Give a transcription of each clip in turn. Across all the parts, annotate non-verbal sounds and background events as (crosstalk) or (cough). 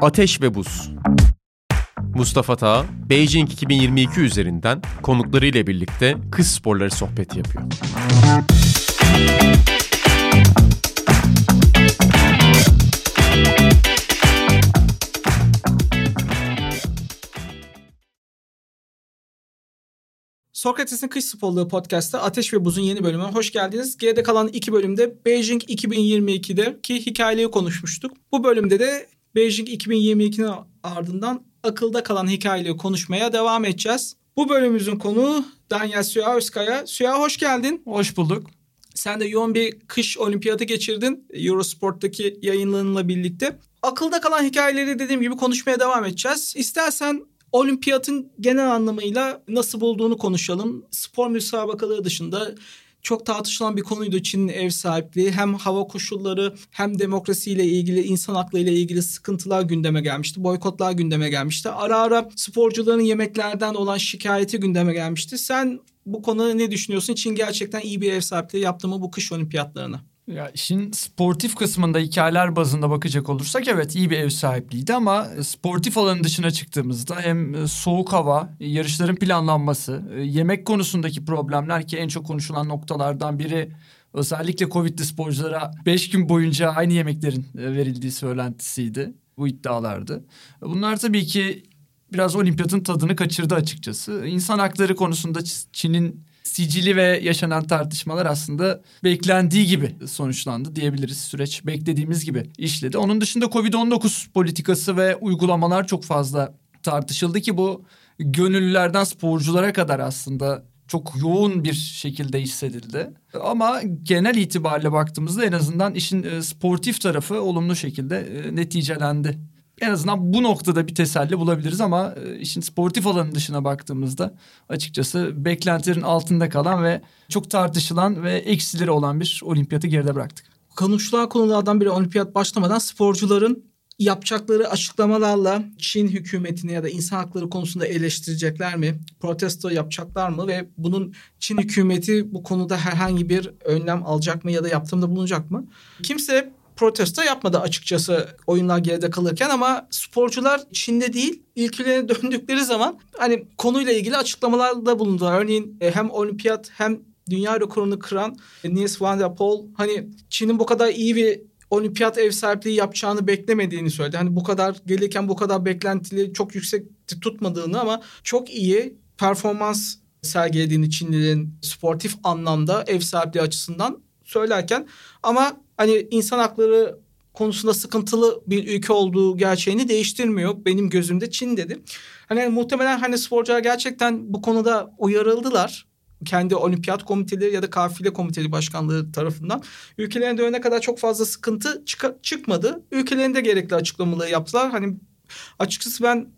Ateş ve Buz Mustafa Tağ, Beijing 2022 üzerinden konuklarıyla birlikte kız sporları sohbeti yapıyor. Sokrates'in Kış Sporluğu podcast'ta Ateş ve Buz'un yeni bölümüne hoş geldiniz. Geride kalan iki bölümde Beijing 2022'deki hikayeyi konuşmuştuk. Bu bölümde de Beijing 2022'nin ardından akılda kalan hikayeyi konuşmaya devam edeceğiz. Bu bölümümüzün konuğu Daniel Suyaoskaya. Suya hoş geldin. Hoş bulduk. Sen de yoğun bir kış olimpiyatı geçirdin Eurosport'taki yayınlarınla birlikte. Akılda kalan hikayeleri dediğim gibi konuşmaya devam edeceğiz. İstersen olimpiyatın genel anlamıyla nasıl bulduğunu konuşalım. Spor müsabakaları dışında çok tartışılan bir konuydu Çin'in ev sahipliği. Hem hava koşulları hem demokrasiyle ilgili, insan hakları ile ilgili sıkıntılar gündeme gelmişti. Boykotlar gündeme gelmişti. Ara ara sporcuların yemeklerden olan şikayeti gündeme gelmişti. Sen bu konuda ne düşünüyorsun? Çin gerçekten iyi bir ev sahipliği yaptı mı bu kış olimpiyatlarına? Ya işin sportif kısmında hikayeler bazında bakacak olursak evet iyi bir ev sahipliğiydi ama sportif alanın dışına çıktığımızda hem soğuk hava, yarışların planlanması, yemek konusundaki problemler ki en çok konuşulan noktalardan biri özellikle Covid'li sporculara 5 gün boyunca aynı yemeklerin verildiği söylentisiydi. Bu iddialardı. Bunlar tabii ki biraz olimpiyatın tadını kaçırdı açıkçası. İnsan hakları konusunda Çin'in sicili ve yaşanan tartışmalar aslında beklendiği gibi sonuçlandı diyebiliriz. Süreç beklediğimiz gibi işledi. Onun dışında Covid-19 politikası ve uygulamalar çok fazla tartışıldı ki bu gönüllülerden sporculara kadar aslında çok yoğun bir şekilde hissedildi. Ama genel itibariyle baktığımızda en azından işin sportif tarafı olumlu şekilde neticelendi en azından bu noktada bir teselli bulabiliriz ama e, işin sportif alanın dışına baktığımızda açıkçası beklentilerin altında kalan ve çok tartışılan ve eksileri olan bir olimpiyatı geride bıraktık. Konuşulan konulardan biri olimpiyat başlamadan sporcuların yapacakları açıklamalarla Çin hükümetini ya da insan hakları konusunda eleştirecekler mi? Protesto yapacaklar mı? Ve bunun Çin hükümeti bu konuda herhangi bir önlem alacak mı ya da yaptığında bulunacak mı? Kimse protesto yapmadı açıkçası oyunlar geride kalırken ama sporcular Çin'de değil ülkelerine (laughs) döndükleri zaman hani konuyla ilgili açıklamalarda bulundular. Örneğin e, hem olimpiyat hem dünya rekorunu kıran Nils van der Poel hani Çin'in bu kadar iyi bir olimpiyat ev sahipliği yapacağını beklemediğini söyledi. Hani bu kadar gelirken bu kadar beklentili çok yüksek tutmadığını ama çok iyi performans sergilediğini Çinlilerin sportif anlamda ev sahipliği açısından söylerken ama hani insan hakları konusunda sıkıntılı bir ülke olduğu gerçeğini değiştirmiyor. Benim gözümde Çin dedi. Hani muhtemelen hani sporcular gerçekten bu konuda uyarıldılar. Kendi olimpiyat komiteleri ya da kafile komiteleri başkanlığı tarafından. Ülkelerine dönene kadar çok fazla sıkıntı çık çıkmadı. Ülkelerinde gerekli açıklamaları yaptılar. Hani açıkçası ben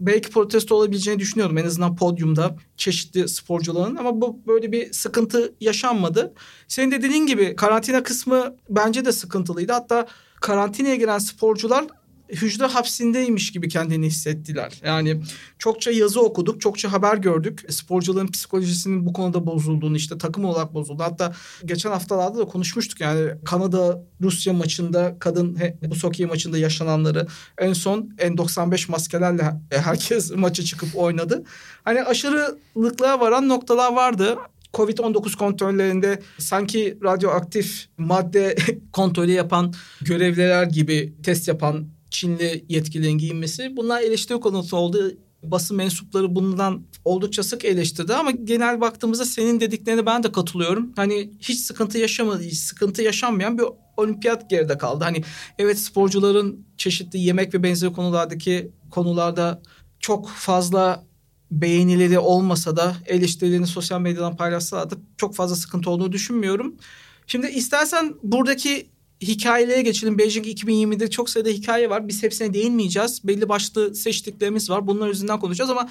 belki protesto olabileceğini düşünüyordum en azından podyumda çeşitli sporcuların ama bu böyle bir sıkıntı yaşanmadı. Senin de dediğin gibi karantina kısmı bence de sıkıntılıydı. Hatta karantinaya giren sporcular hücre hapsindeymiş gibi kendini hissettiler. Yani çokça yazı okuduk, çokça haber gördük. Sporcuların psikolojisinin bu konuda bozulduğunu işte takım olarak bozuldu. Hatta geçen haftalarda da konuşmuştuk yani Kanada Rusya maçında kadın bu sokey maçında yaşananları en son N95 maskelerle (laughs) herkes maça çıkıp oynadı. Hani aşırılıklığa varan noktalar vardı. Covid-19 kontrollerinde sanki radyoaktif madde (laughs) kontrolü yapan görevliler gibi test yapan Çinli yetkililerin giyinmesi bunlar eleştiri konusu oldu. Basın mensupları bundan oldukça sık eleştirdi ama genel baktığımızda senin dediklerine ben de katılıyorum. Hani hiç sıkıntı yaşamadı, hiç sıkıntı yaşanmayan bir olimpiyat geride kaldı. Hani evet sporcuların çeşitli yemek ve benzeri konulardaki konularda çok fazla beğenileri olmasa da eleştirilerini sosyal medyadan paylaşsalar da çok fazla sıkıntı olduğunu düşünmüyorum. Şimdi istersen buradaki hikayelere geçelim. Beijing 2020'de çok sayıda hikaye var. Biz hepsine değinmeyeceğiz. Belli başlı seçtiklerimiz var. Bunlar üzerinden konuşacağız ama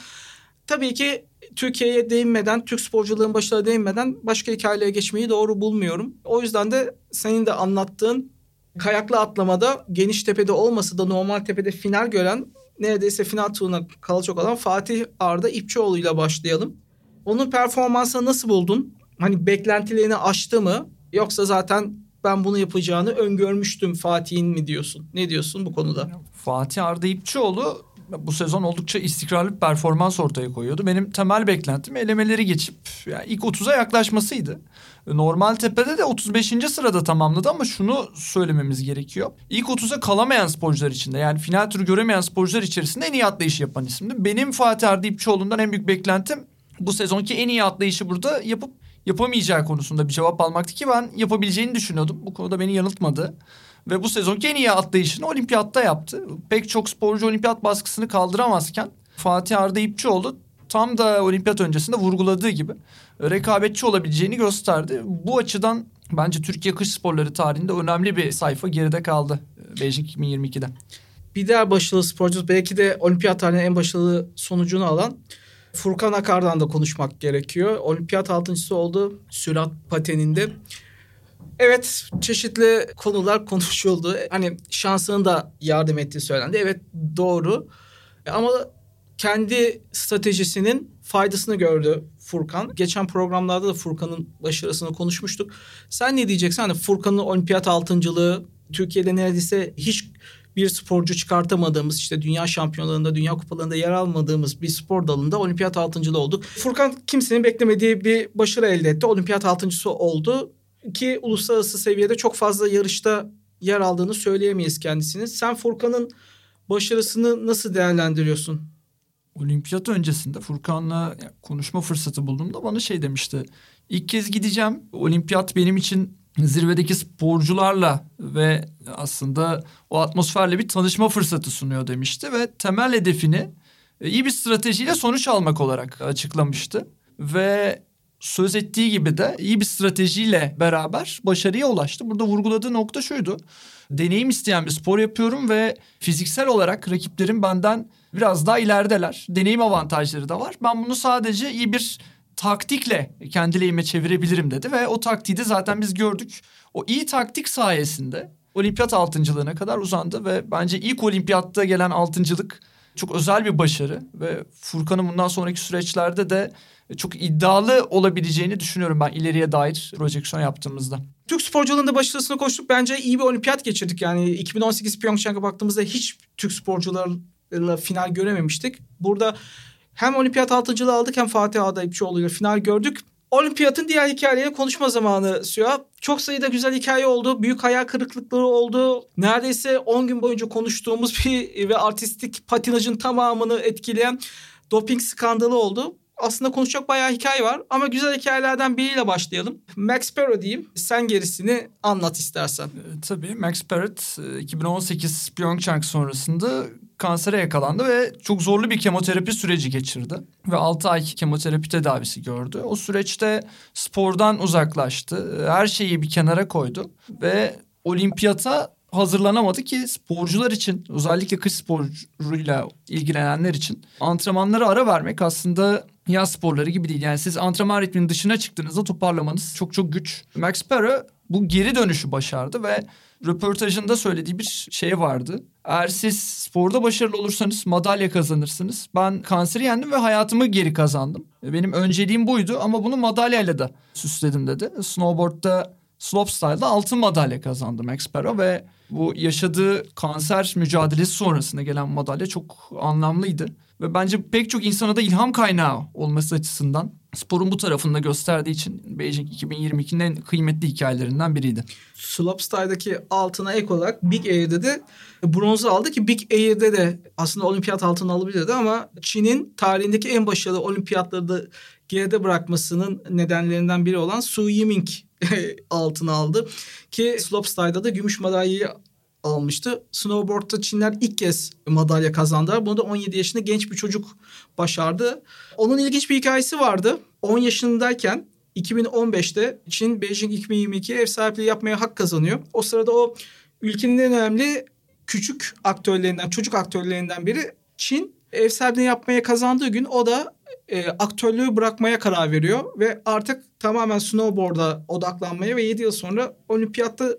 tabii ki Türkiye'ye değinmeden, Türk sporcuların başına değinmeden başka hikayelere geçmeyi doğru bulmuyorum. O yüzden de senin de anlattığın kayaklı atlamada geniş tepede olmasa da normal tepede final gören neredeyse final turuna kalacak olan Fatih Arda İpçioğlu ile başlayalım. Onun performansını nasıl buldun? Hani beklentilerini aştı mı? Yoksa zaten ben bunu yapacağını öngörmüştüm Fatih'in mi diyorsun? Ne diyorsun bu konuda? Fatih Arda İpçioğlu bu sezon oldukça istikrarlı bir performans ortaya koyuyordu. Benim temel beklentim elemeleri geçip yani ilk 30'a yaklaşmasıydı. Normal tepede de 35. sırada tamamladı ama şunu söylememiz gerekiyor. İlk 30'a kalamayan sporcular içinde yani final turu göremeyen sporcular içerisinde en iyi atlayışı yapan isimdi. Benim Fatih Arda İpçioğlu'ndan en büyük beklentim bu sezonki en iyi atlayışı burada yapıp yapamayacağı konusunda bir cevap almaktı ki ben yapabileceğini düşünüyordum. Bu konuda beni yanıltmadı. Ve bu sezonki en iyi atlayışını olimpiyatta yaptı. Pek çok sporcu olimpiyat baskısını kaldıramazken Fatih Arda İpçioğlu tam da olimpiyat öncesinde vurguladığı gibi rekabetçi olabileceğini gösterdi. Bu açıdan bence Türkiye kış sporları tarihinde önemli bir sayfa geride kaldı Beijing 2022'de. Bir diğer başarılı sporcu belki de olimpiyat tarihinin en başarılı sonucunu alan Furkan Akar'dan da konuşmak gerekiyor. Olimpiyat altıncısı oldu sürat pateninde. Evet çeşitli konular (laughs) konuşuldu. Hani şansının da yardım ettiği söylendi. Evet doğru. Ama kendi stratejisinin faydasını gördü Furkan. Geçen programlarda da Furkan'ın başarısını konuşmuştuk. Sen ne diyeceksin? Hani Furkan'ın olimpiyat altıncılığı Türkiye'de neredeyse hiç bir sporcu çıkartamadığımız işte dünya şampiyonlarında, dünya kupalarında yer almadığımız bir spor dalında olimpiyat altıncılığı olduk. Furkan kimsenin beklemediği bir başarı elde etti. Olimpiyat altıncısı oldu ki uluslararası seviyede çok fazla yarışta yer aldığını söyleyemeyiz kendisini. Sen Furkan'ın başarısını nasıl değerlendiriyorsun? Olimpiyat öncesinde Furkan'la konuşma fırsatı bulduğumda bana şey demişti. İlk kez gideceğim. Olimpiyat benim için zirvedeki sporcularla ve aslında o atmosferle bir tanışma fırsatı sunuyor demişti ve temel hedefini e, iyi bir stratejiyle sonuç almak olarak açıklamıştı. Ve söz ettiği gibi de iyi bir stratejiyle beraber başarıya ulaştı. Burada vurguladığı nokta şuydu. Deneyim isteyen bir spor yapıyorum ve fiziksel olarak rakiplerim benden biraz daha ilerideler. Deneyim avantajları da var. Ben bunu sadece iyi bir taktikle kendi lehime çevirebilirim dedi ve o taktiği de zaten biz gördük. O iyi taktik sayesinde olimpiyat altıncılığına kadar uzandı ve bence ilk olimpiyatta gelen altıncılık çok özel bir başarı ve Furkan'ın bundan sonraki süreçlerde de çok iddialı olabileceğini düşünüyorum ben ileriye dair projeksiyon yaptığımızda. Türk sporcularının da başarısını koştuk. Bence iyi bir olimpiyat geçirdik. Yani 2018 Pyeongchang'a baktığımızda hiç Türk sporcularla final görememiştik. Burada hem olimpiyat altıncılığı aldık hem Fatih Adayıpçıoğlu ile final gördük. Olimpiyatın diğer hikayeleri konuşma zamanı Süha. Çok sayıda güzel hikaye oldu. Büyük hayal kırıklıkları oldu. Neredeyse 10 gün boyunca konuştuğumuz bir ve artistik patinajın tamamını etkileyen doping skandalı oldu aslında konuşacak bayağı hikaye var ama güzel hikayelerden biriyle başlayalım. Max Parrot diyeyim. Sen gerisini anlat istersen. E, tabii Max Parrot 2018 Pyeongchang sonrasında kansere yakalandı ve çok zorlu bir kemoterapi süreci geçirdi. Ve 6 ay kemoterapi tedavisi gördü. O süreçte spordan uzaklaştı. Her şeyi bir kenara koydu ve olimpiyata hazırlanamadı ki sporcular için özellikle kış sporuyla ilgilenenler için antrenmanlara ara vermek aslında yaz sporları gibi değil. Yani siz antrenman ritminin dışına çıktığınızda toparlamanız çok çok güç. Max Parra bu geri dönüşü başardı ve röportajında söylediği bir şey vardı. Eğer siz sporda başarılı olursanız madalya kazanırsınız. Ben kanseri yendim ve hayatımı geri kazandım. Benim önceliğim buydu ama bunu madalyayla da süsledim dedi. Snowboard'da Slopestyle'da altın madalya kazandı Max ve bu yaşadığı kanser mücadelesi sonrasında gelen madalya çok anlamlıydı. Ve bence pek çok insana da ilham kaynağı olması açısından sporun bu tarafında gösterdiği için Beijing 2022'nin en kıymetli hikayelerinden biriydi. Slopestyle'daki altına ek olarak Big Air'de de bronzu aldı ki Big Air'de de aslında olimpiyat altını alabilirdi ama Çin'in tarihindeki en başarılı olimpiyatları da geride bırakmasının nedenlerinden biri olan Su Yiming (laughs) altın aldı. Ki slopestyle'da da gümüş madalyayı almıştı. Snowboard'da Çinler ilk kez madalya kazandılar. Bunu da 17 yaşında genç bir çocuk başardı. Onun ilginç bir hikayesi vardı. 10 yaşındayken 2015'te Çin Beijing 2022 ev sahipliği yapmaya hak kazanıyor. O sırada o ülkenin en önemli küçük aktörlerinden, çocuk aktörlerinden biri Çin ev sahipliği yapmaya kazandığı gün o da e, aktörlüğü bırakmaya karar veriyor ve artık tamamen snowboard'a odaklanmaya ve 7 yıl sonra olimpiyatta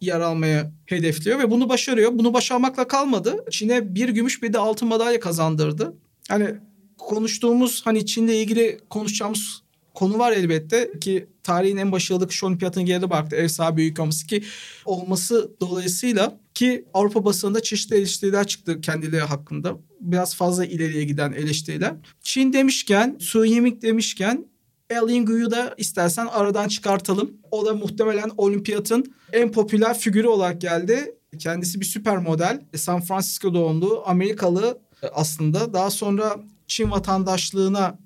yer almaya hedefliyor ve bunu başarıyor. Bunu başarmakla kalmadı. Çin'e bir gümüş bir de altın madalya kazandırdı. Hani konuştuğumuz hani Çin'le ilgili konuşacağımız konu var elbette ki tarihin en başarılı kış olimpiyatını geride bıraktı. Ev sahibi büyük olması ki olması dolayısıyla ki Avrupa basınında çeşitli eleştiriler çıktı kendileri hakkında. Biraz fazla ileriye giden eleştiriler. Çin demişken, Su Yiming demişken Elin Gu'yu da istersen aradan çıkartalım. O da muhtemelen olimpiyatın en popüler figürü olarak geldi. Kendisi bir süper model. San Francisco doğumlu Amerikalı aslında. Daha sonra Çin vatandaşlığına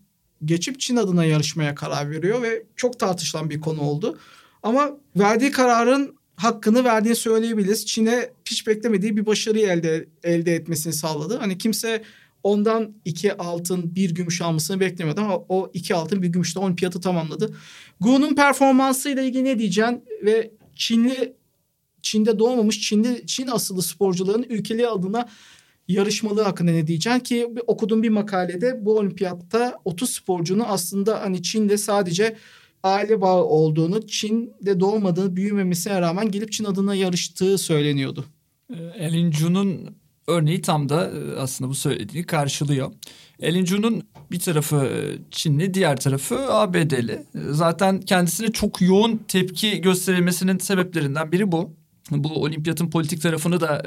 geçip Çin adına yarışmaya karar veriyor ve çok tartışılan bir konu oldu. Ama verdiği kararın hakkını verdiğini söyleyebiliriz. Çin'e hiç beklemediği bir başarıyı elde elde etmesini sağladı. Hani kimse ondan iki altın bir gümüş almasını beklemiyordu ama o iki altın bir gümüşle olimpiyatı tamamladı. Gu'nun performansıyla ilgili ne diyeceksin ve Çinli Çin'de doğmamış Çinli Çin asıllı sporcuların ülkeleri adına yarışmalığı hakkında ne diyeceksin ki okuduğum bir makalede bu olimpiyatta 30 sporcunun aslında hani Çin'de sadece aile bağı olduğunu, Çin'de doğmadığını, büyümemesine rağmen gelip Çin adına yarıştığı söyleniyordu. Ee, Elin Ju'nun örneği tam da e, aslında bu söylediğini karşılıyor. Elin Ju'nun bir tarafı e, Çinli, diğer tarafı ABD'li. E, zaten kendisine çok yoğun tepki gösterilmesinin sebeplerinden biri bu. Bu olimpiyatın politik tarafını da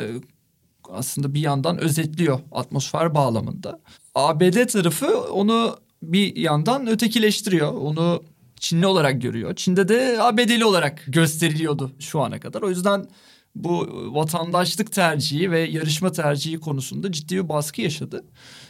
aslında bir yandan özetliyor atmosfer bağlamında. ABD tarafı onu bir yandan ötekileştiriyor. Onu Çinli olarak görüyor. Çin'de de ABD'li olarak gösteriliyordu şu ana kadar. O yüzden bu vatandaşlık tercihi ve yarışma tercihi konusunda ciddi bir baskı yaşadı.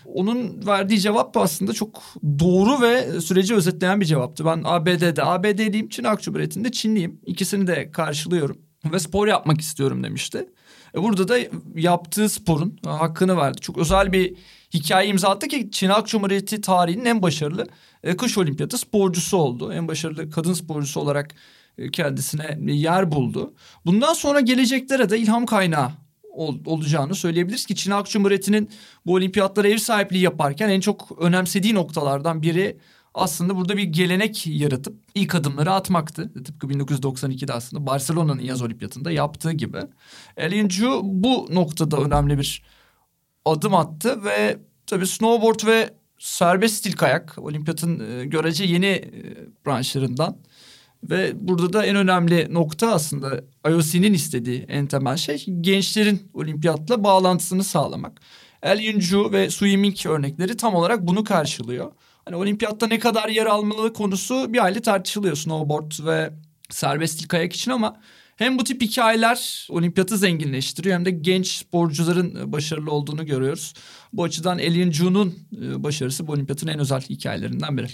Onun verdiği cevap aslında çok doğru ve süreci özetleyen bir cevaptı. Ben ABD'de ABD'liyim, Çin Ak Cumhuriyeti'nde Çinliyim. İkisini de karşılıyorum ve spor yapmak istiyorum demişti. E burada da yaptığı sporun hakkını verdi. Çok özel bir hikaye imza attı ki Çin Halk Cumhuriyeti tarihinin en başarılı e, kış olimpiyatı sporcusu oldu. En başarılı kadın sporcusu olarak kendisine yer buldu. Bundan sonra geleceklere de ilham kaynağı ol, olacağını söyleyebiliriz ki Çin Halk Cumhuriyeti'nin bu olimpiyatlara ev sahipliği yaparken en çok önemsediği noktalardan biri aslında burada bir gelenek yaratıp ilk adımları atmaktı. Tıpkı 1992'de aslında Barcelona'nın yaz olimpiyatında yaptığı gibi. Elin Ju bu noktada önemli bir adım attı ve tabii snowboard ve serbest stil kayak olimpiyatın e, görece yeni e, branşlarından. Ve burada da en önemli nokta aslında IOC'nin istediği en temel şey gençlerin olimpiyatla bağlantısını sağlamak. El Yuncu ve Su Yiming örnekleri tam olarak bunu karşılıyor. Hani olimpiyatta ne kadar yer almalı konusu bir aile tartışılıyor snowboard ve serbest stil kayak için ama hem bu tip hikayeler olimpiyatı zenginleştiriyor hem de genç sporcuların başarılı olduğunu görüyoruz. Bu açıdan Elin Ju'nun e, başarısı bu olimpiyatın en özel hikayelerinden biri.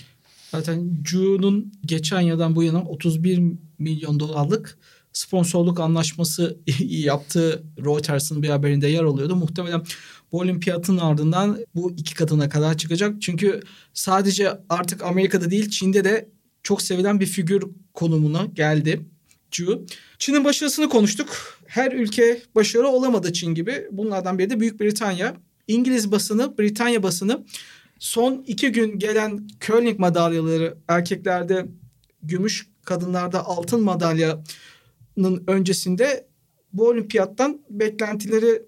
Zaten Ju'nun geçen yıldan bu yana 31 milyon dolarlık sponsorluk anlaşması (laughs) yaptığı Reuters'ın bir haberinde yer alıyordu. Muhtemelen bu olimpiyatın ardından bu iki katına kadar çıkacak. Çünkü sadece artık Amerika'da değil Çin'de de çok sevilen bir figür konumuna geldi. Ju. Çin'in başarısını konuştuk. Her ülke başarı olamadı Çin gibi. Bunlardan biri de Büyük Britanya. İngiliz basını, Britanya basını son iki gün gelen curling madalyaları erkeklerde gümüş, kadınlarda altın madalyanın öncesinde bu olimpiyattan beklentileri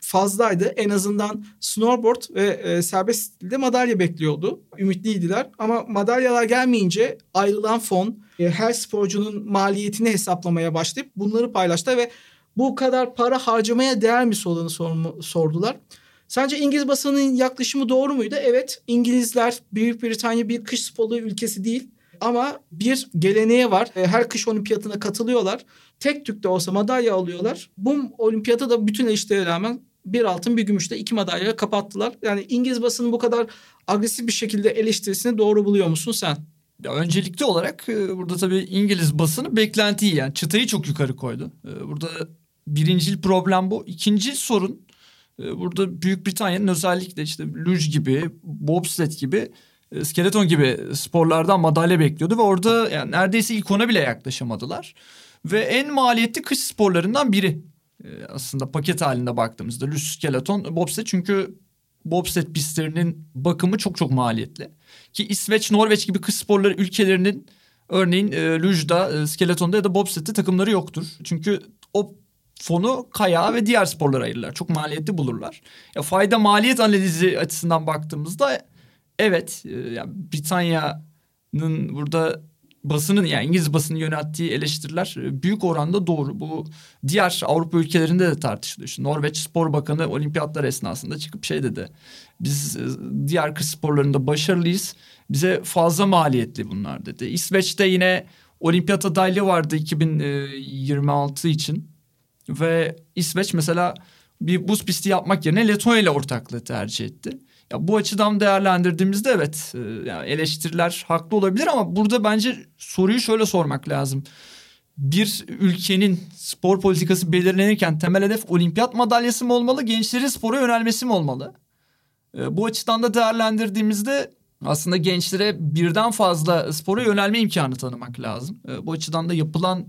fazlaydı. En azından snowboard ve e, serbest stilde madalya bekliyordu. Ümitliydiler ama madalyalar gelmeyince ayrılan fon e, her sporcunun maliyetini hesaplamaya başlayıp bunları paylaştı ve bu kadar para harcamaya değer mi sorunu sordular. Sence İngiliz basının yaklaşımı doğru muydu? Evet İngilizler Büyük Britanya bir kış sporu ülkesi değil. Ama bir geleneğe var. E, her kış olimpiyatına katılıyorlar. Tek tük de olsa madalya alıyorlar. Bu olimpiyata da bütün eleştirilere rağmen bir altın bir gümüşle iki madalya kapattılar. Yani İngiliz basının bu kadar agresif bir şekilde eleştirisini doğru buluyor musun sen? Ya öncelikli olarak e, burada tabii İngiliz basını beklentiyi yani çıtayı çok yukarı koydu. E, burada birincil problem bu. İkinci sorun burada Büyük Britanya'nın özellikle işte luge gibi, bobsled gibi, skeleton gibi sporlardan madalya bekliyordu ve orada yani neredeyse ilk ona bile yaklaşamadılar. Ve en maliyetli kış sporlarından biri ee, aslında paket halinde baktığımızda luge skeleton bobsled çünkü bobsled pistlerinin bakımı çok çok maliyetli. Ki İsveç, Norveç gibi kış sporları ülkelerinin örneğin e, lujda, e, skeletonda ya da bobsled'de takımları yoktur. Çünkü o fonu kaya ve diğer sporlara ayırırlar. Çok maliyetli bulurlar. Ya fayda maliyet analizi açısından baktığımızda evet e, yani Britanya burada basının yani İngiliz basının yönelttiği eleştiriler e, büyük oranda doğru. Bu diğer Avrupa ülkelerinde de tartışılıyor. İşte Norveç Spor Bakanı olimpiyatlar esnasında çıkıp şey dedi. Biz e, diğer kış sporlarında başarılıyız. Bize fazla maliyetli bunlar dedi. İsveç'te yine olimpiyat adaylığı vardı 2026 için. Ve İsveç mesela bir buz pisti yapmak yerine Letonya ile ortaklığı tercih etti. Ya bu açıdan değerlendirdiğimizde evet e, yani eleştiriler haklı olabilir ama burada bence soruyu şöyle sormak lazım. Bir ülkenin spor politikası belirlenirken temel hedef olimpiyat madalyası mı olmalı, gençlerin spora yönelmesi mi olmalı? E, bu açıdan da değerlendirdiğimizde aslında gençlere birden fazla spora yönelme imkanı tanımak lazım. E, bu açıdan da yapılan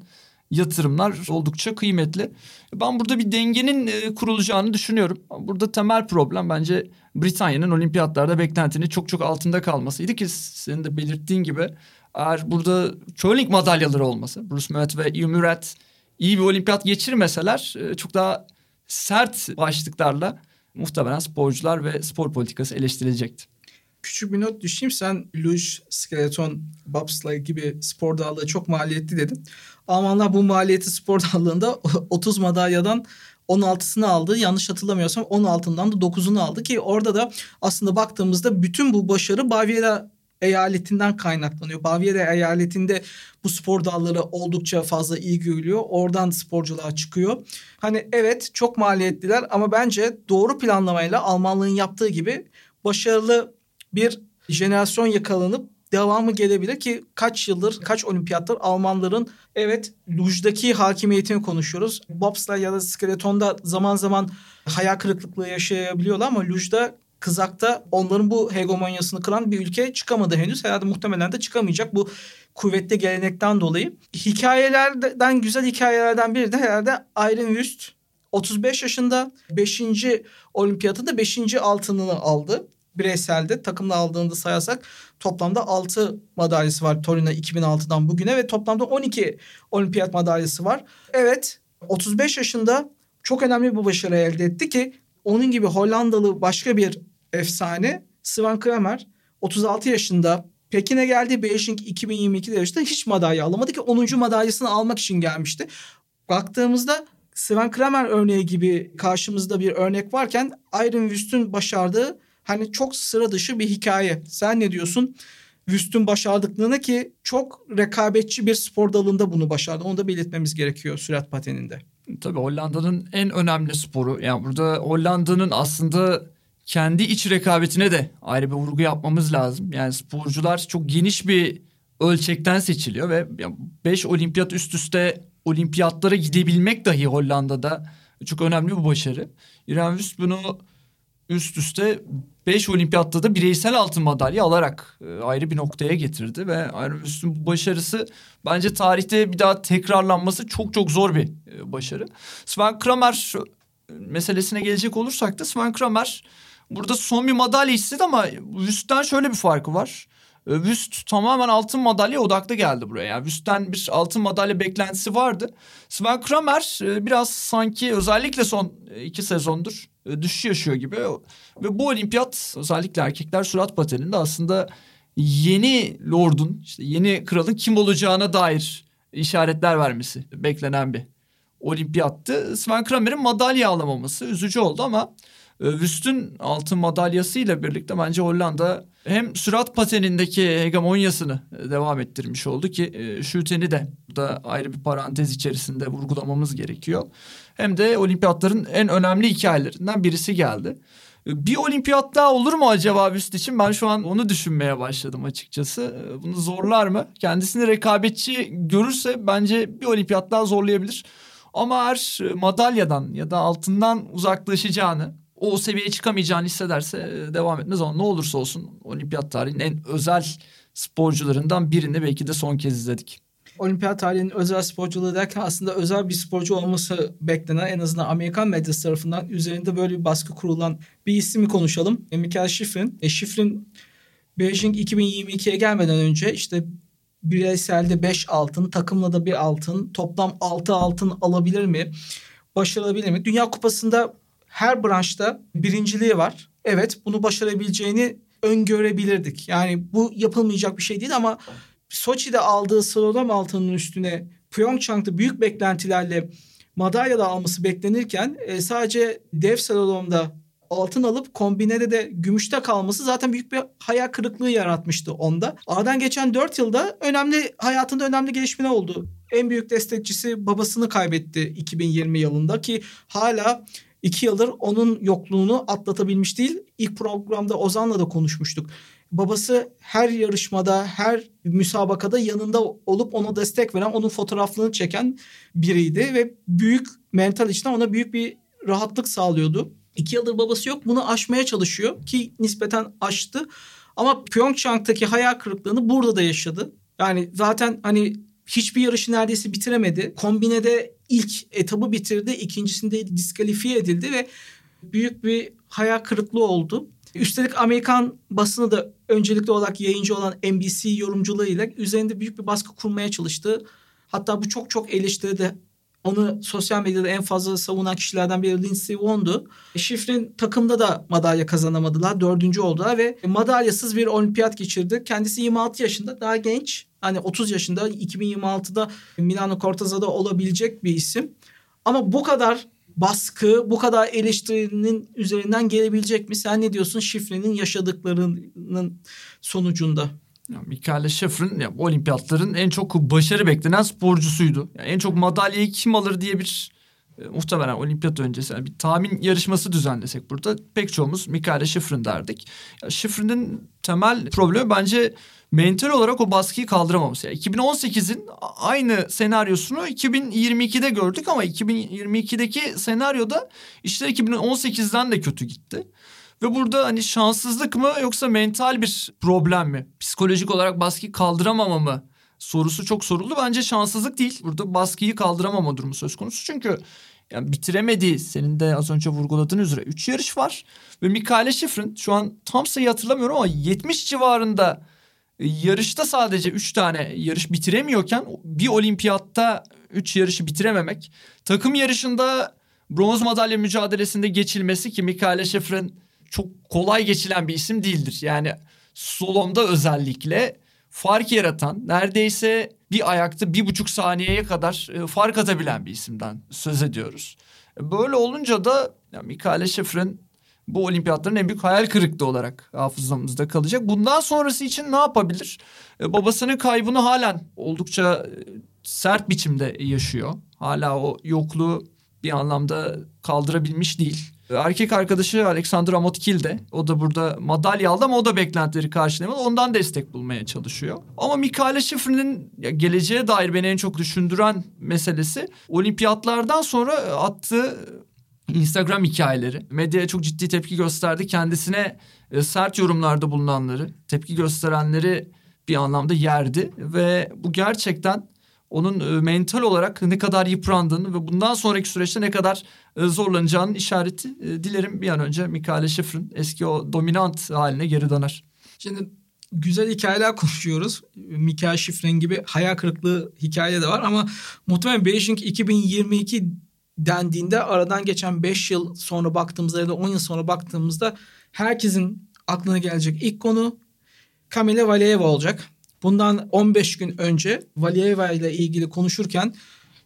yatırımlar oldukça kıymetli. Ben burada bir dengenin e, kurulacağını düşünüyorum. Burada temel problem bence Britanya'nın olimpiyatlarda beklentinin çok çok altında kalmasıydı ki senin de belirttiğin gibi eğer burada curling madalyaları olması Bruce Mehmet ve Hugh Murat iyi bir olimpiyat geçirmeseler e, çok daha sert başlıklarla muhtemelen sporcular ve spor politikası eleştirilecekti. Küçük bir not düşeyim. Sen luge, skeleton, bobsleigh gibi spor dalları çok maliyetli dedin. Almanlar bu maliyeti spor (laughs) dallarında 30 madalyadan 16'sını aldı. Yanlış hatırlamıyorsam 16'dan da 9'unu aldı ki orada da aslında baktığımızda bütün bu başarı Bavyera eyaletinden kaynaklanıyor. Bavyera eyaletinde bu spor dalları oldukça fazla iyi görülüyor. Oradan sporcular çıkıyor. Hani evet çok maliyetliler ama bence doğru planlamayla Almanlığın yaptığı gibi başarılı bir jenerasyon yakalanıp devamı gelebilir ki kaç yıldır kaç olimpiyatlar Almanların evet lujdaki hakimiyetini konuşuyoruz. Bobsleigh ya da skeletonda zaman zaman hayal kırıklıkları yaşayabiliyorlar ama lujda kızakta onların bu hegemonyasını kıran bir ülke çıkamadı henüz. Herhalde muhtemelen de çıkamayacak bu kuvvetli gelenekten dolayı. Hikayelerden güzel hikayelerden biri de herhalde Iron Wüst 35 yaşında 5. olimpiyatında 5. altınını aldı bireyselde takımla aldığında sayarsak toplamda 6 madalyası var Torino 2006'dan bugüne ve toplamda 12 olimpiyat madalyası var. Evet 35 yaşında çok önemli bir başarı elde etti ki onun gibi Hollandalı başka bir efsane Sven Kramer 36 yaşında Pekin'e geldi. Beijing 2022'de yarışta hiç madalya alamadı ki 10. madalyasını almak için gelmişti. Baktığımızda Sven Kramer örneği gibi karşımızda bir örnek varken Iron Wüst'ün başardığı hani çok sıra dışı bir hikaye. Sen ne diyorsun? Wüst'ün başardıklarını ki çok rekabetçi bir spor dalında bunu başardı. Onu da belirtmemiz gerekiyor sürat pateninde. Tabii Hollanda'nın en önemli sporu. Yani burada Hollanda'nın aslında kendi iç rekabetine de ayrı bir vurgu yapmamız lazım. Yani sporcular çok geniş bir ölçekten seçiliyor ve 5 olimpiyat üst üste olimpiyatlara gidebilmek dahi Hollanda'da çok önemli bir başarı. İrem Wüst bunu üst üste 5 olimpiyatta da bireysel altın madalya alarak e, ayrı bir noktaya getirdi ve Iron bu başarısı bence tarihte bir daha tekrarlanması çok çok zor bir e, başarı. Sven Kramer meselesine gelecek olursak da Sven Kramer burada son bir madalya istedi ama Wüst'ten şöyle bir farkı var. Wüst tamamen altın madalya odaklı geldi buraya. Yani Wüst'ten bir altın madalya beklentisi vardı. Sven Kramer e, biraz sanki özellikle son iki sezondur e, düşüş yaşıyor gibi. Ve bu olimpiyat özellikle erkekler sürat pateninde aslında yeni lordun, işte yeni kralın kim olacağına dair işaretler vermesi beklenen bir olimpiyattı. Sven Kramer'in madalya alamaması üzücü oldu ama e, Wüst'ün altın madalyasıyla birlikte bence Hollanda hem sürat patenindeki hegemonyasını e, devam ettirmiş oldu ki e, Schüten'i de da ayrı bir parantez içerisinde vurgulamamız gerekiyor. Hem de olimpiyatların en önemli hikayelerinden birisi geldi. Bir olimpiyat daha olur mu acaba Büst için? Ben şu an onu düşünmeye başladım açıkçası. Bunu zorlar mı? Kendisini rekabetçi görürse bence bir olimpiyat daha zorlayabilir. Ama eğer madalyadan ya da altından uzaklaşacağını o seviyeye çıkamayacağını hissederse e, devam etmez ama ne olursa olsun olimpiyat tarihinin en özel sporcularından birini belki de son kez izledik. Olimpiyat tarihinin özel sporculuğu derken aslında özel bir sporcu olması beklenen en azından Amerikan medyası tarafından üzerinde böyle bir baskı kurulan bir ismi konuşalım. E, Michael Schifrin. E, Schifrin Beijing 2022'ye gelmeden önce işte bireyselde 5 altın, takımla da bir altın, toplam 6 altın alabilir mi? Başarılabilir mi? Dünya Kupası'nda her branşta birinciliği var. Evet bunu başarabileceğini öngörebilirdik. Yani bu yapılmayacak bir şey değil ama Soçi'de aldığı slalom altının üstüne Pyeongchang'da büyük beklentilerle madalya da alması beklenirken e, sadece dev slalomda altın alıp kombinede de gümüşte kalması zaten büyük bir hayal kırıklığı yaratmıştı onda. Aradan geçen 4 yılda önemli hayatında önemli gelişmeler oldu. En büyük destekçisi babasını kaybetti 2020 yılında ki hala iki yıldır onun yokluğunu atlatabilmiş değil. İlk programda Ozan'la da konuşmuştuk. Babası her yarışmada, her müsabakada yanında olup ona destek veren, onun fotoğraflarını çeken biriydi ve büyük mental içten ona büyük bir rahatlık sağlıyordu. İki yıldır babası yok. Bunu aşmaya çalışıyor ki nispeten aştı. Ama Pyeongchang'daki hayal kırıklığını burada da yaşadı. Yani zaten hani hiçbir yarışı neredeyse bitiremedi. Kombinede ilk etabı bitirdi. ikincisinde diskalifiye edildi ve büyük bir hayal kırıklığı oldu. Üstelik Amerikan basını da öncelikli olarak yayıncı olan NBC yorumculuğuyla üzerinde büyük bir baskı kurmaya çalıştı. Hatta bu çok çok eleştirdi onu sosyal medyada en fazla savunan kişilerden biri Lindsey Vonn'du. Şifrin takımda da madalya kazanamadılar. Dördüncü oldular ve madalyasız bir olimpiyat geçirdi. Kendisi 26 yaşında daha genç. Hani 30 yaşında 2026'da Milano Corteza'da olabilecek bir isim. Ama bu kadar baskı, bu kadar eleştirinin üzerinden gelebilecek mi? Sen ne diyorsun Şifre'nin yaşadıklarının sonucunda? Yani Mikael Schifrin ya, olimpiyatların en çok başarı beklenen sporcusuydu. Yani en çok madalyayı kim alır diye bir e, muhtemelen olimpiyat öncesi yani bir tahmin yarışması düzenlesek burada pek çoğumuz Mikael Schifrin derdik. Ya, temel problemi bence mental olarak o baskıyı kaldıramaması. Yani 2018'in aynı senaryosunu 2022'de gördük ama 2022'deki senaryoda işte 2018'den de kötü gitti. Ve burada hani şanssızlık mı yoksa mental bir problem mi? Psikolojik olarak baskıyı kaldıramama mı? Sorusu çok soruldu. Bence şanssızlık değil. Burada baskıyı kaldıramama durumu söz konusu. Çünkü yani bitiremedi. Senin de az önce vurguladığın üzere 3 yarış var. Ve Mikael Schifrin şu an tam sayı hatırlamıyorum ama 70 civarında yarışta sadece 3 tane yarış bitiremiyorken bir olimpiyatta 3 yarışı bitirememek. Takım yarışında bronz madalya mücadelesinde geçilmesi ki Mikael Schifrin çok kolay geçilen bir isim değildir. Yani solomda özellikle fark yaratan neredeyse bir ayakta bir buçuk saniyeye kadar e, fark atabilen bir isimden söz ediyoruz. E, böyle olunca da yani Mikael Schifrin bu olimpiyatların en büyük hayal kırıklığı olarak hafızamızda kalacak. Bundan sonrası için ne yapabilir? E, babasının kaybını halen oldukça sert biçimde yaşıyor. Hala o yokluğu bir anlamda kaldırabilmiş değil. Erkek arkadaşı Alexander Amotkil de o da burada madalya aldı ama o da beklentileri karşılayamadı. Ondan destek bulmaya çalışıyor. Ama Mikael Schifrin'in geleceğe dair beni en çok düşündüren meselesi olimpiyatlardan sonra attığı Instagram hikayeleri. Medyaya çok ciddi tepki gösterdi. Kendisine e, sert yorumlarda bulunanları, tepki gösterenleri bir anlamda yerdi. Ve bu gerçekten onun e, mental olarak ne kadar yıprandığını ve bundan sonraki süreçte ne kadar e, zorlanacağının işareti. Dilerim bir an önce Mikael Schifrin eski o dominant haline geri döner. Şimdi güzel hikayeler konuşuyoruz. Mikael Schifrin gibi hayal kırıklığı hikaye de var ama muhtemelen Beijing 2022 dendiğinde aradan geçen 5 yıl sonra baktığımızda ya da 10 yıl sonra baktığımızda herkesin aklına gelecek ilk konu Kamila Valieva olacak. Bundan 15 gün önce Valieva ile ilgili konuşurken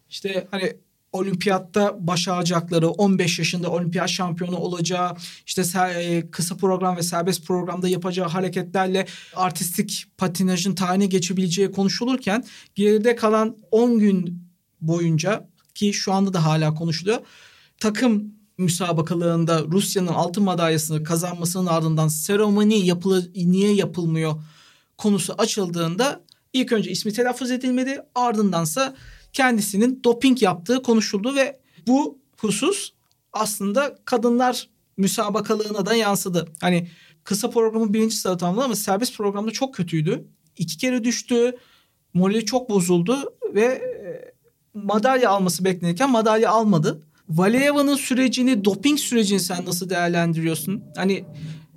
işte hani olimpiyatta başaracakları 15 yaşında olimpiyat şampiyonu olacağı işte e, kısa program ve serbest programda yapacağı hareketlerle artistik patinajın tane geçebileceği konuşulurken geride kalan 10 gün boyunca ki şu anda da hala konuşuluyor takım müsabakalarında Rusya'nın altın madalyasını kazanmasının ardından seremoni yapılı niye yapılmıyor konusu açıldığında ilk önce ismi telaffuz edilmedi ardındansa kendisinin doping yaptığı konuşuldu ve bu husus aslında kadınlar müsabakalığına da yansıdı. Hani kısa programı birinci sırada tamamladı ama serbest programda çok kötüydü. İki kere düştü. Morali çok bozuldu ve e, madalya alması beklenirken madalya almadı. Valeyeva'nın sürecini, doping sürecini sen nasıl değerlendiriyorsun? Hani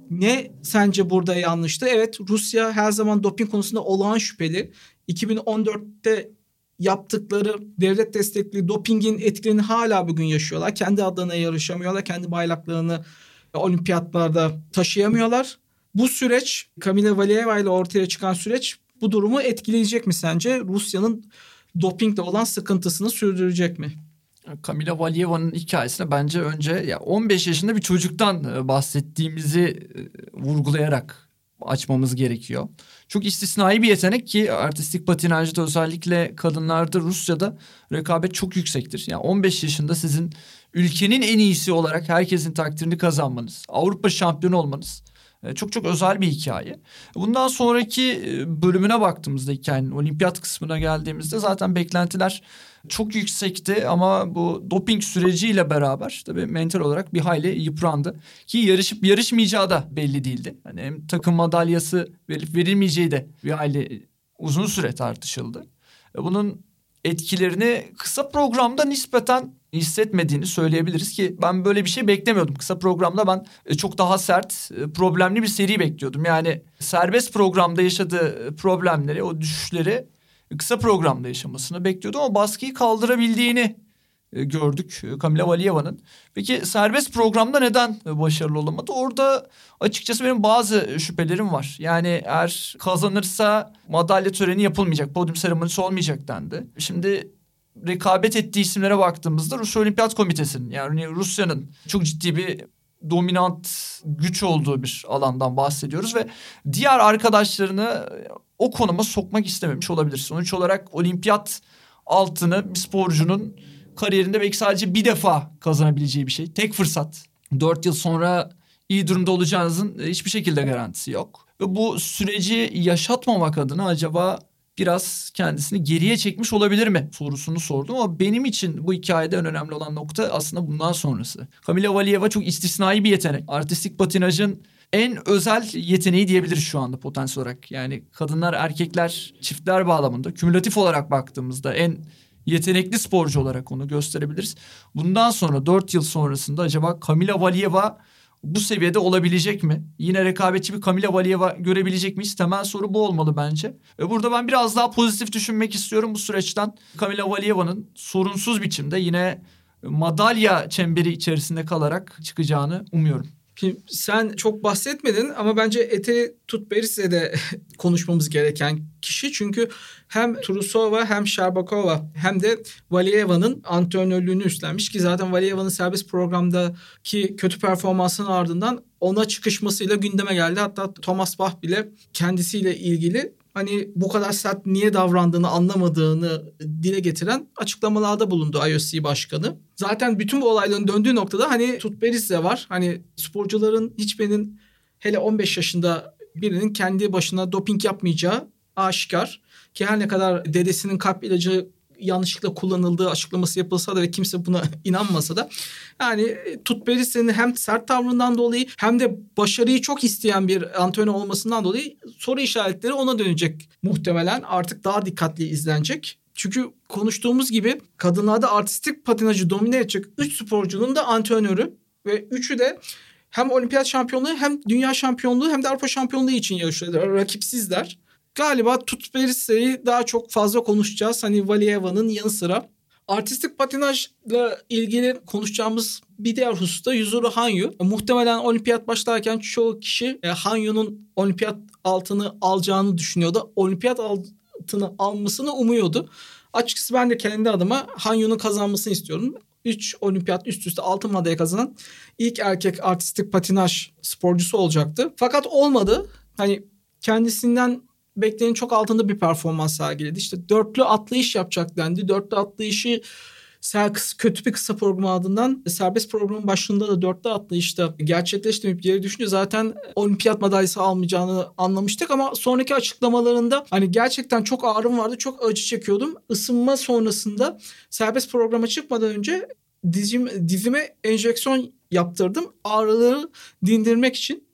ne sence burada yanlıştı? Evet Rusya her zaman doping konusunda olağan şüpheli. 2014'te yaptıkları devlet destekli dopingin etkilerini hala bugün yaşıyorlar. Kendi adlarına yarışamıyorlar. Kendi bayraklarını olimpiyatlarda taşıyamıyorlar. Bu süreç Kamila Valieva ile ortaya çıkan süreç bu durumu etkileyecek mi sence? Rusya'nın dopingle olan sıkıntısını sürdürecek mi? Kamila Valieva'nın hikayesine bence önce ya 15 yaşında bir çocuktan e, bahsettiğimizi e, vurgulayarak açmamız gerekiyor. Çok istisnai bir yetenek ki artistik patinajda özellikle kadınlarda Rusya'da rekabet çok yüksektir. Yani 15 yaşında sizin ülkenin en iyisi olarak herkesin takdirini kazanmanız, Avrupa şampiyonu olmanız çok çok özel bir hikaye. Bundan sonraki bölümüne baktığımızda hikayenin olimpiyat kısmına geldiğimizde zaten beklentiler çok yüksekti ama bu doping süreciyle beraber tabii mental olarak bir hayli yıprandı. Ki yarışıp yarışmayacağı da belli değildi. Hani hem takım madalyası verilmeyeceği de bir hayli uzun süre tartışıldı. Bunun etkilerini kısa programda nispeten hissetmediğini söyleyebiliriz ki ben böyle bir şey beklemiyordum. Kısa programda ben e, çok daha sert, e, problemli bir seri bekliyordum. Yani serbest programda yaşadığı problemleri, o düşüşleri kısa programda yaşamasını bekliyordum ama baskıyı kaldırabildiğini e, gördük Kamila Valieva'nın. Peki serbest programda neden başarılı olamadı? Orada açıkçası benim bazı şüphelerim var. Yani eğer kazanırsa madalya töreni yapılmayacak, podyum seremonisi olmayacak dendi. Şimdi rekabet ettiği isimlere baktığımızda Rusya Olimpiyat Komitesi'nin yani Rusya'nın çok ciddi bir dominant güç olduğu bir alandan bahsediyoruz ve diğer arkadaşlarını o konuma sokmak istememiş olabilir. Sonuç olarak olimpiyat altını bir sporcunun kariyerinde belki sadece bir defa kazanabileceği bir şey. Tek fırsat. Dört yıl sonra iyi durumda olacağınızın hiçbir şekilde garantisi yok. Ve bu süreci yaşatmamak adına acaba biraz kendisini geriye çekmiş olabilir mi sorusunu sordum ama benim için bu hikayede en önemli olan nokta aslında bundan sonrası. Kamila Valieva çok istisnai bir yetenek. Artistik patinajın en özel yeteneği diyebiliriz şu anda potansiyel olarak. Yani kadınlar, erkekler, çiftler bağlamında kümülatif olarak baktığımızda en yetenekli sporcu olarak onu gösterebiliriz. Bundan sonra 4 yıl sonrasında acaba Kamila Valieva bu seviyede olabilecek mi? Yine rekabetçi bir Kamila Valieva görebilecek miyiz? Temel soru bu olmalı bence. Ve burada ben biraz daha pozitif düşünmek istiyorum bu süreçten. Kamila Valieva'nın sorunsuz biçimde yine madalya çemberi içerisinde kalarak çıkacağını umuyorum. Şimdi sen çok bahsetmedin ama bence Ete Tutberis'e de (laughs) konuşmamız gereken kişi. Çünkü hem Trusova hem Şerbakova hem de Valieva'nın antrenörlüğünü üstlenmiş ki zaten Valieva'nın serbest programdaki kötü performansının ardından ona çıkışmasıyla gündeme geldi. Hatta Thomas Bach bile kendisiyle ilgili hani bu kadar sert niye davrandığını anlamadığını dile getiren açıklamalarda bulundu IOC başkanı. Zaten bütün bu olayların döndüğü noktada hani Tutberis de var. Hani sporcuların hiçbirinin hele 15 yaşında birinin kendi başına doping yapmayacağı aşikar. Ki her ne kadar dedesinin kalp ilacı yanlışlıkla kullanıldığı açıklaması yapılsa da ve kimse buna (laughs) inanmasa da yani e, Tutberis'in hem sert tavrından dolayı hem de başarıyı çok isteyen bir antrenör olmasından dolayı soru işaretleri ona dönecek muhtemelen artık daha dikkatli izlenecek. Çünkü konuştuğumuz gibi kadınlarda artistik patinajı domine edecek 3 sporcunun da antrenörü ve üçü de hem olimpiyat şampiyonluğu hem dünya şampiyonluğu hem de Avrupa şampiyonluğu için yarışıyorlar. Rakipsizler galiba Tutberisse'yi daha çok fazla konuşacağız. Hani Valieva'nın yanı sıra. Artistik patinajla ilgili konuşacağımız bir diğer hususta Yuzuru Hanyu. Muhtemelen olimpiyat başlarken çoğu kişi e, Hanyu'nun olimpiyat altını alacağını düşünüyordu. Olimpiyat altını almasını umuyordu. Açıkçası ben de kendi adıma Hanyu'nun kazanmasını istiyorum. 3 olimpiyat üst üste altın madalya kazanan ilk erkek artistik patinaj sporcusu olacaktı. Fakat olmadı. Hani kendisinden beklenenin çok altında bir performans sergiledi. İşte dörtlü atlayış yapacak dendi. Dörtlü atlayışı kötü bir kısa program adından serbest programın başında da dörtte atlayışta gerçekleştirmeyip geri düşünce zaten olimpiyat madalyası almayacağını anlamıştık ama sonraki açıklamalarında hani gerçekten çok ağrım vardı çok acı çekiyordum. Isınma sonrasında serbest programa çıkmadan önce dizim, dizime enjeksiyon yaptırdım ağrıları dindirmek için.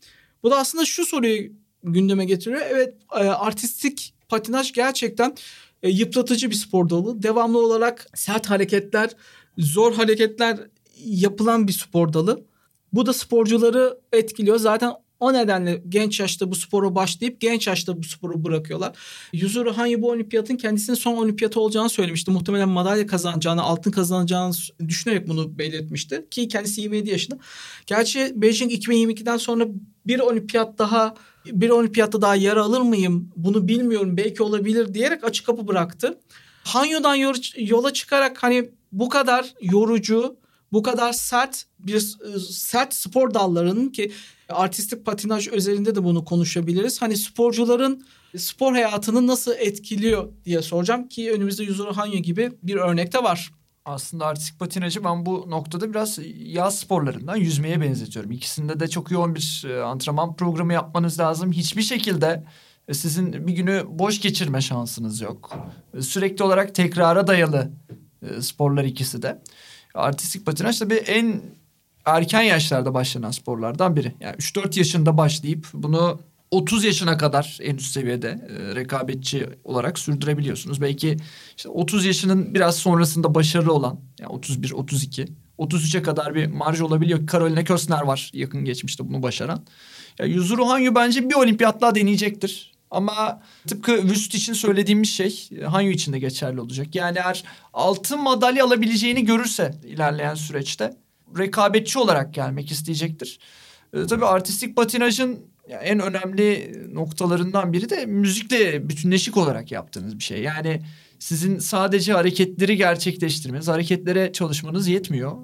Bu da aslında şu soruyu gündeme getiriyor. Evet e, artistik patinaj gerçekten e, yıpratıcı bir spor dalı. Devamlı olarak sert hareketler, zor hareketler yapılan bir spor dalı. Bu da sporcuları etkiliyor. Zaten O nedenle genç yaşta bu sporu başlayıp genç yaşta bu sporu bırakıyorlar. Yuzuru Hanyu bu olimpiyatın kendisinin son olimpiyatı olacağını söylemişti. Muhtemelen madalya kazanacağını, altın kazanacağını düşünerek bunu belirtmişti. Ki kendisi 27 yaşında. Gerçi Beijing 2022'den sonra bir olimpiyat daha bir olimpiyatta daha yer alır mıyım bunu bilmiyorum belki olabilir diyerek açık kapı bıraktı. Hanyu'dan yola çıkarak hani bu kadar yorucu, bu kadar sert bir e, sert spor dallarının ki artistik patinaj özelinde de bunu konuşabiliriz. Hani sporcuların spor hayatını nasıl etkiliyor diye soracağım ki önümüzde Yuzuru Hanyu gibi bir örnekte var. Aslında artistik patinajı ben bu noktada biraz yaz sporlarından yüzmeye benzetiyorum. İkisinde de çok yoğun bir e, antrenman programı yapmanız lazım. Hiçbir şekilde e, sizin bir günü boş geçirme şansınız yok. Sürekli olarak tekrara dayalı sporlar ikisi de. Artistik patinaj tabii en erken yaşlarda başlanan sporlardan biri. Yani 3-4 yaşında başlayıp bunu 30 yaşına kadar en üst seviyede e, rekabetçi olarak sürdürebiliyorsunuz. Belki işte 30 yaşının biraz sonrasında başarılı olan yani 31, 32, 33'e kadar bir marj olabiliyor. Caroline Kösner var yakın geçmişte bunu başaran. Yani Yuzuru Hanyu bence bir olimpiyatla deneyecektir. Ama tıpkı Wüst için söylediğimiz şey Hanyu için de geçerli olacak. Yani eğer altın madalya alabileceğini görürse ilerleyen süreçte rekabetçi olarak gelmek isteyecektir. E, tabii artistik patinajın en önemli noktalarından biri de müzikle bütünleşik olarak yaptığınız bir şey. Yani sizin sadece hareketleri gerçekleştirmeniz, hareketlere çalışmanız yetmiyor.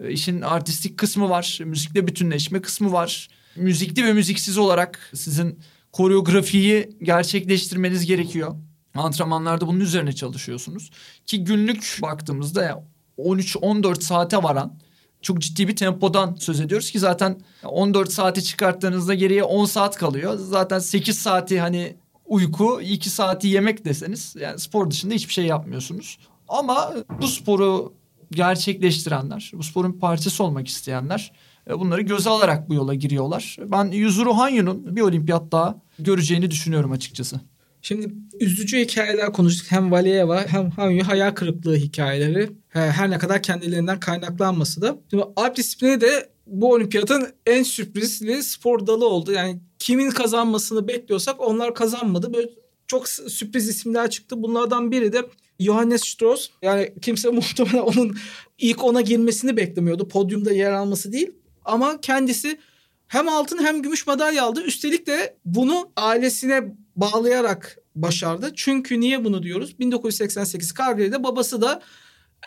E, işin artistik kısmı var, müzikle bütünleşme kısmı var. Müzikli ve müziksiz olarak sizin koreografiyi gerçekleştirmeniz gerekiyor. Antrenmanlarda bunun üzerine çalışıyorsunuz. Ki günlük baktığımızda 13-14 saate varan çok ciddi bir tempodan söz ediyoruz ki zaten 14 saati çıkarttığınızda geriye 10 saat kalıyor. Zaten 8 saati hani uyku, 2 saati yemek deseniz yani spor dışında hiçbir şey yapmıyorsunuz. Ama bu sporu gerçekleştirenler, bu sporun parçası olmak isteyenler e, bunları göze alarak bu yola giriyorlar. Ben Yuzuru Hanyu'nun bir olimpiyat daha göreceğini düşünüyorum açıkçası. Şimdi üzücü hikayeler konuştuk. Hem Valiyeva hem Hanyu hayal kırıklığı hikayeleri. Her ne kadar kendilerinden kaynaklanması da. Şimdi alp disiplini de bu olimpiyatın en sürprizli spor dalı oldu. Yani kimin kazanmasını bekliyorsak onlar kazanmadı. Böyle çok sürpriz isimler çıktı. Bunlardan biri de Johannes Strauss. Yani kimse (laughs) muhtemelen onun ilk ona girmesini beklemiyordu. Podyumda yer alması değil. Ama kendisi hem altın hem gümüş madalya aldı. Üstelik de bunu ailesine bağlayarak başardı. Çünkü niye bunu diyoruz? 1988 Calgary'de babası da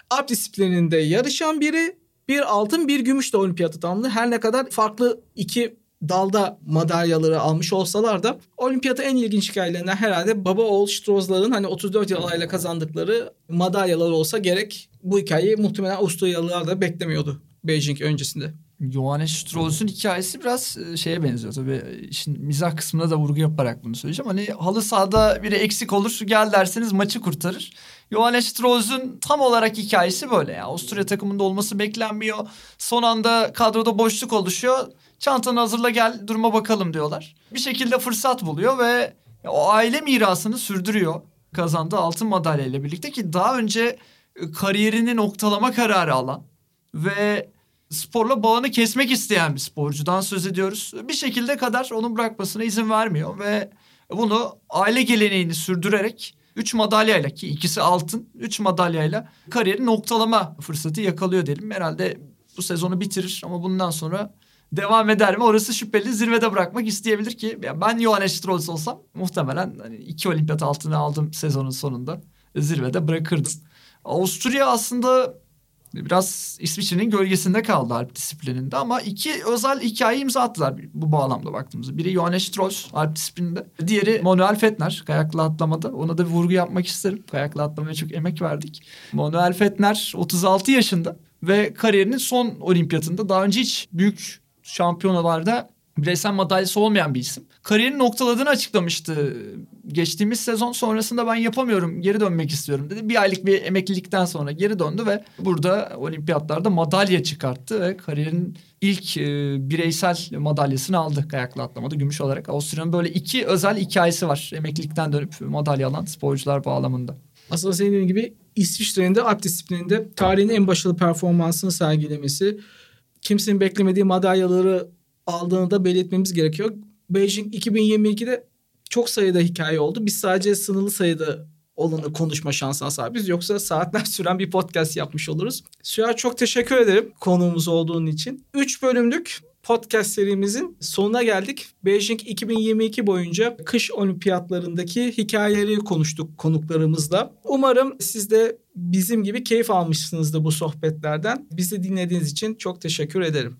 alp disiplininde yarışan biri. Bir altın bir gümüş de olimpiyatı tamamladı. Her ne kadar farklı iki dalda madalyaları almış olsalar da olimpiyatı en ilginç hikayelerinden herhalde baba oğul Strozların hani 34 yıl alayla kazandıkları madalyalar olsa gerek. Bu hikayeyi muhtemelen Avusturyalılar da beklemiyordu Beijing öncesinde. Johannes Strauss'un hikayesi biraz e, şeye benziyor tabii. İşin mizah kısmına da vurgu yaparak bunu söyleyeceğim. Hani halı sahada biri eksik olur gel derseniz maçı kurtarır. Johannes Strauss'un tam olarak hikayesi böyle. Yani Avusturya takımında olması beklenmiyor. Son anda kadroda boşluk oluşuyor. Çantanı hazırla gel duruma bakalım diyorlar. Bir şekilde fırsat buluyor ve o aile mirasını sürdürüyor. Kazandığı altın madalya ile birlikte ki daha önce e, kariyerini noktalama kararı alan ve sporla bağını kesmek isteyen bir sporcudan söz ediyoruz. Bir şekilde kadar onun bırakmasına izin vermiyor ve bunu aile geleneğini sürdürerek 3 madalyayla ki ikisi altın 3 madalyayla kariyeri noktalama fırsatı yakalıyor diyelim. Herhalde bu sezonu bitirir ama bundan sonra devam eder mi? Orası şüpheli. Zirvede bırakmak isteyebilir ki ya ben Johannes Strauss olsam muhtemelen hani iki olimpiyat altını aldım sezonun sonunda. Zirvede bırakırdım. Avusturya aslında biraz İsviçre'nin gölgesinde kaldı Alp disiplininde ama iki özel hikaye imza attılar bu bağlamda baktığımızda. Biri Johannes Strauss Alp disiplininde. Diğeri Manuel Fettner kayaklı atlamada. Ona da bir vurgu yapmak isterim. Kayaklı atlamaya çok emek verdik. Manuel Fettner 36 yaşında ve kariyerinin son olimpiyatında daha önce hiç büyük şampiyonalarda bireysel madalyası olmayan bir isim. Kariyerini noktaladığını açıklamıştı. Geçtiğimiz sezon sonrasında ben yapamıyorum geri dönmek istiyorum dedi. Bir aylık bir emeklilikten sonra geri döndü ve burada olimpiyatlarda madalya çıkarttı ve kariyerin ilk e, bireysel madalyasını aldı kayaklı atlamada gümüş olarak. Avusturya'nın böyle iki özel hikayesi var emeklilikten dönüp madalya alan sporcular bağlamında. Aslında senin dediğin gibi İsviçre'nin de alp disiplininde tarihin en başarılı performansını sergilemesi kimsenin beklemediği madalyaları aldığını da belirtmemiz gerekiyor. Beijing 2022'de çok sayıda hikaye oldu. Biz sadece sınırlı sayıda olanı konuşma şansına sahibiz. Yoksa saatler (laughs) süren bir podcast yapmış oluruz. Süha çok teşekkür ederim konuğumuz olduğun için. 3 bölümlük podcast serimizin sonuna geldik. Beijing 2022 boyunca kış olimpiyatlarındaki hikayeleri konuştuk konuklarımızla. Umarım siz de bizim gibi keyif almışsınızdır bu sohbetlerden. Bizi dinlediğiniz için çok teşekkür ederim.